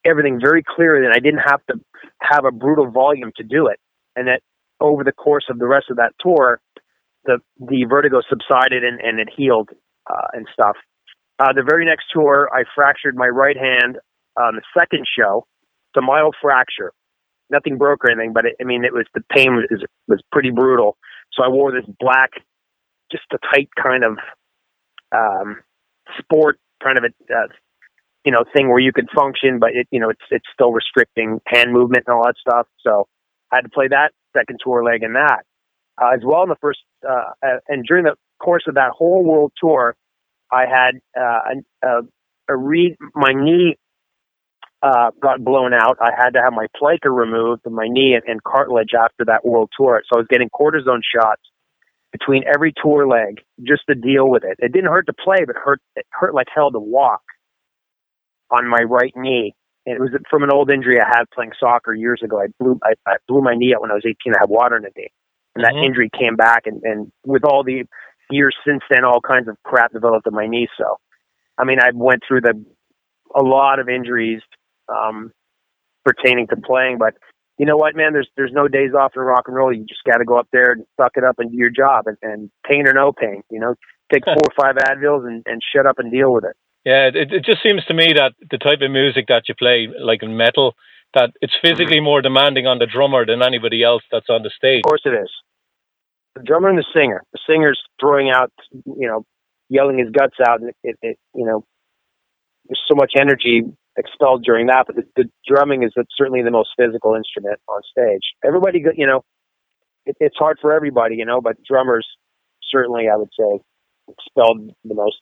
everything very clearly, and I didn't have to have a brutal volume to do it. And that over the course of the rest of that tour, the the vertigo subsided and, and it healed uh, and stuff. Uh, the very next tour, I fractured my right hand on the second show. It's a mild fracture. Nothing broke or anything, but it, I mean, it was the pain was was pretty brutal. So I wore this black, just a tight kind of um, sport kind of a uh, you know thing where you could function, but it you know it's it's still restricting hand movement and all that stuff. So I had to play that second tour leg in that uh, as well in the first uh, uh, and during the course of that whole world tour, I had uh, a, a, read my knee uh, got blown out. I had to have my plica removed and my knee and, and cartilage after that world tour. So I was getting cortisone shots between every tour leg just to deal with it. It didn't hurt to play, but hurt it hurt like hell to walk on my right knee. And it was from an old injury I had playing soccer years ago. I blew I, I blew my knee out when I was 18. I had water in the knee, and that Mhm. injury came back. And, and with all the years since then, all kinds of crap developed in my knee. So, I mean, I went through the a lot of injuries um, pertaining to playing, but you know what, man? There's there's no days off in rock and roll. You just got to go up there and suck it up and do your job, and, and pain or no pain, you know, take four or five Advils and, and shut up and deal with it. Yeah, it, it just seems to me that the type of music that you play, like in metal, that it's mm-hmm. physically more demanding on the drummer than anybody else that's on the stage. Of course it is. The drummer and the singer. The singer's throwing out, you know, yelling his guts out, and it, it, you know, there's so much energy expelled during that. But the, the drumming is certainly the most physical instrument on stage. Everybody, you know, it, it's hard for everybody, you know, but drummers certainly, I would say, expelled the most,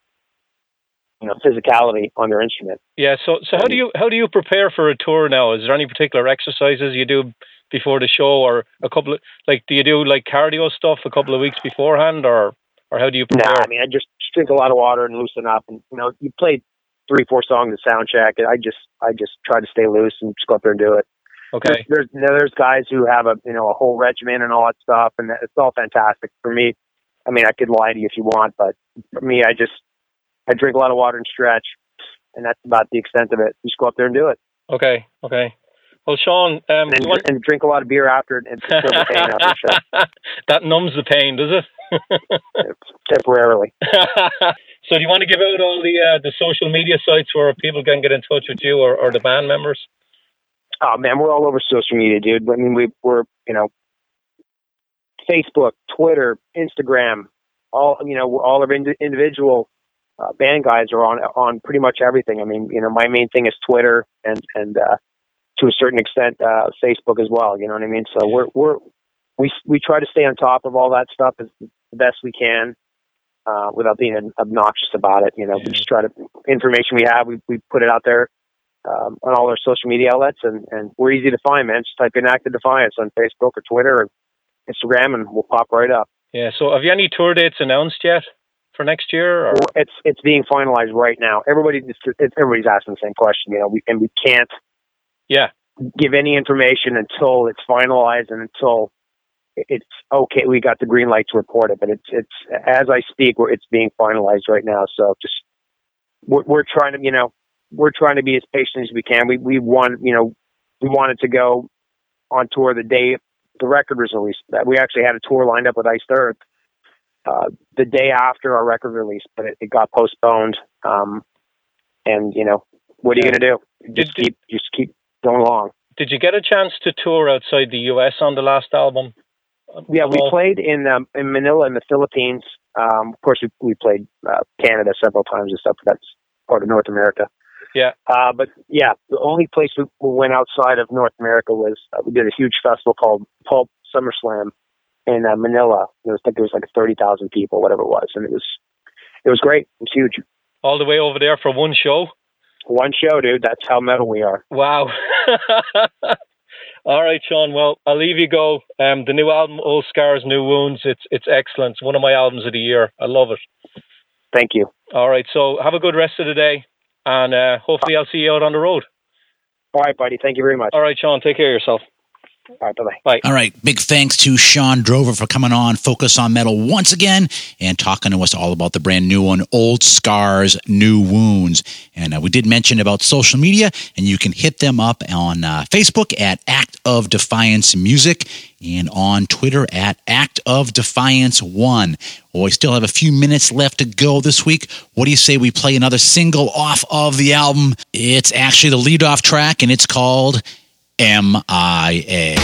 you know, physicality on their instrument. Yeah. So, so how do you how do you prepare for a tour now? Is there any particular exercises you do before the show, or a couple of like do you do like cardio stuff a couple of weeks beforehand, or or how do you prepare? Nah, I mean, I just drink a lot of water and loosen up. And you know, you play three, four songs at sound check, and I just, I just try to stay loose and just go up there and do it. Okay. There's, there's, there's guys who have a, you know, a whole regimen and all that stuff, and that, it's all fantastic. For me, I mean, I could lie to you if you want, but for me, I just, I drink a lot of water and stretch, and that's about the extent of it. Just go up there and do it, Okay. Okay. Well, Shawn, um, and, want- and drink a lot of beer after it, and the pain after the that numbs the pain, does it? temporarily. so, do you want to give out all the uh, the social media sites where people can get in touch with you or, or the band members? Oh man, we're all over social media, dude. I mean, we, we're you know, Facebook, Twitter, Instagram, all you know, all of ind- individual uh, band guys are on on pretty much everything. I mean, you know, my main thing is Twitter and and uh, to a certain extent uh, Facebook as well. You know what I mean? So we're we're we we try to stay on top of all that stuff as the best we can. Uh, without being obnoxious about it, you know, we just try to information we have, we we put it out there um, on all our social media outlets, and, and we're easy to find, man. Just type in Act of Defiance on Facebook or Twitter or Instagram, and we'll pop right up. Yeah. So, have you any tour dates announced yet for next year? Or? It's it's being finalized right now. Everybody just everybody's asking the same question, you know, we, and we can't yeah give any information until it's finalized and until it's okay. We got the green light to report it, but it's it's as I speak, it's being finalized right now. So just we're, we're trying to, you know, we're trying to be as patient as we can. We we want you know we wanted to go on tour the day the record was released. We actually had a tour lined up with Iced Earth uh, the day after our record release, but it, it got postponed. Um, and you know what are you going to do? Just keep just keep going along. Did you get a chance to tour outside the U.S. on the last album? Yeah, we played in um, in Manila in the Philippines. Um, of course, we, we played uh, Canada several times and stuff. But that's part of North America. Yeah. Uh, but yeah, the only place we went outside of North America was uh, we did a huge festival called Pulp SummerSlam in uh, Manila. It was like there was like thirty thousand people, whatever it was, and it was it was great. It was huge. All the way over there for one show. One show, dude. That's how metal we are. Wow. All right, Shawn. Well, I'll leave you go. Um, the new album, Old Scars, New Wounds. It's it's excellent. It's one of my albums of the year. I love it. Thank you. All right. So have a good rest of the day and uh, hopefully I'll see you out on the road. All right, buddy. Thank you very much. All right, Shawn. Take care of yourself. All right, bye-bye. Bye. All right, big thanks to Shawn Drover for coming on Focus on Metal once again and talking to us all about the brand new one, Old Scars, New Wounds. And uh, we did mention about social media, and you can hit them up on uh, Facebook at Act of Defiance Music and on Twitter at Act of Defiance One. Well, we still have a few minutes left to go this week. What do you say we play another single off of the album? It's actually the lead off track, and it's called MIA.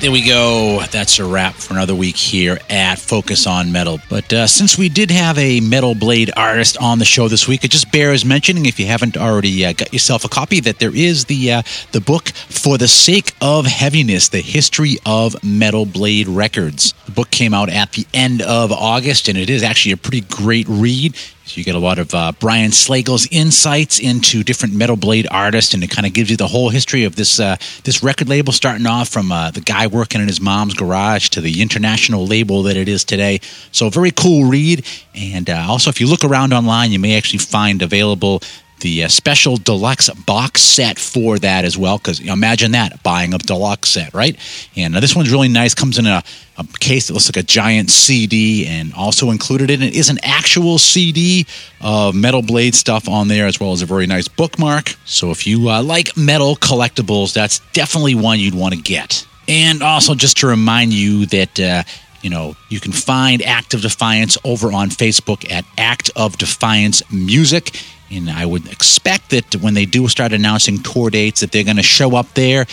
There we go. That's a wrap for another week here at Focus on Metal. But uh, since we did have a Metal Blade artist on the show this week, it just bears mentioning, if you haven't already uh, got yourself a copy, that there is the uh, the book for the sake of heaviness: the history of Metal Blade Records. The book came out at the end of August, and it is actually a pretty great read So you get a lot of uh, Brian Slagel's insights into different metal blade artists, and it kind of gives you the whole history of this uh, this record label, starting off from uh, the guy working in his mom's garage to the international label that it is today. So very cool read, and uh, also if you look around online, you may actually find available the uh, special deluxe box set for that as well. Because imagine that buying a deluxe set, right? And uh, this one's really nice. Comes in a, a, case that looks like a giant CD, and also included in it is an actual CD of Metal Blade stuff on there, as well as a very nice bookmark. So if you uh, like metal collectibles, that's definitely one you'd want to get. And also, just to remind you that uh, you know, you can find Act of Defiance over on Facebook at Act of Defiance Music. And I would expect that when they do start announcing tour dates, that they're going to show up there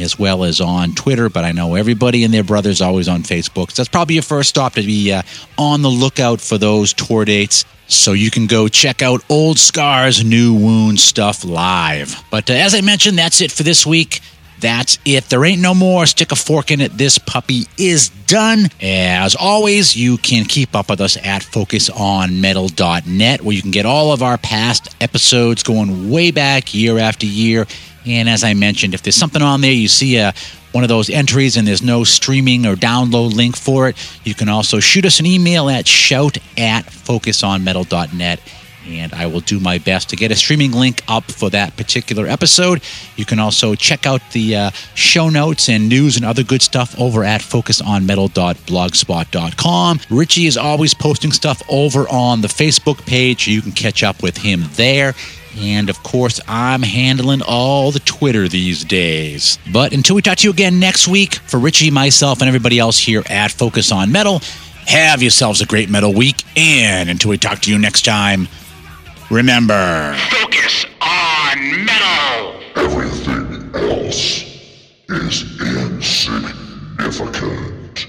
as well as on Twitter. But I know everybody and their brother's always on Facebook. So that's probably your first stop to be uh, on the lookout for those tour dates. So you can go check out Old Scars, New Wound stuff live. But uh, as I mentioned, that's it for this week. That's it. There ain't no more. Stick a fork in it. This puppy is done. As always, you can keep up with us at focusonmetal.net, where you can get all of our past episodes going way back year after year. And as I mentioned, if there's something on there, you see a one of those entries and there's no streaming or download link for it, you can also shoot us an email at shout at focusonmetal.net and I will do my best to get a streaming link up for that particular episode. You can also check out the uh, show notes and news and other good stuff over at focusonmetal.blogspot.com. Richie is always posting stuff over on the Facebook page. You can catch up with him there. And of course, I'm handling all the Twitter these days. But until we talk to you again next week, for Richie, myself, and everybody else here at Focus on Metal, have yourselves a great metal week. And until we talk to you next time, Remember, focus on metal. Everything else is insignificant.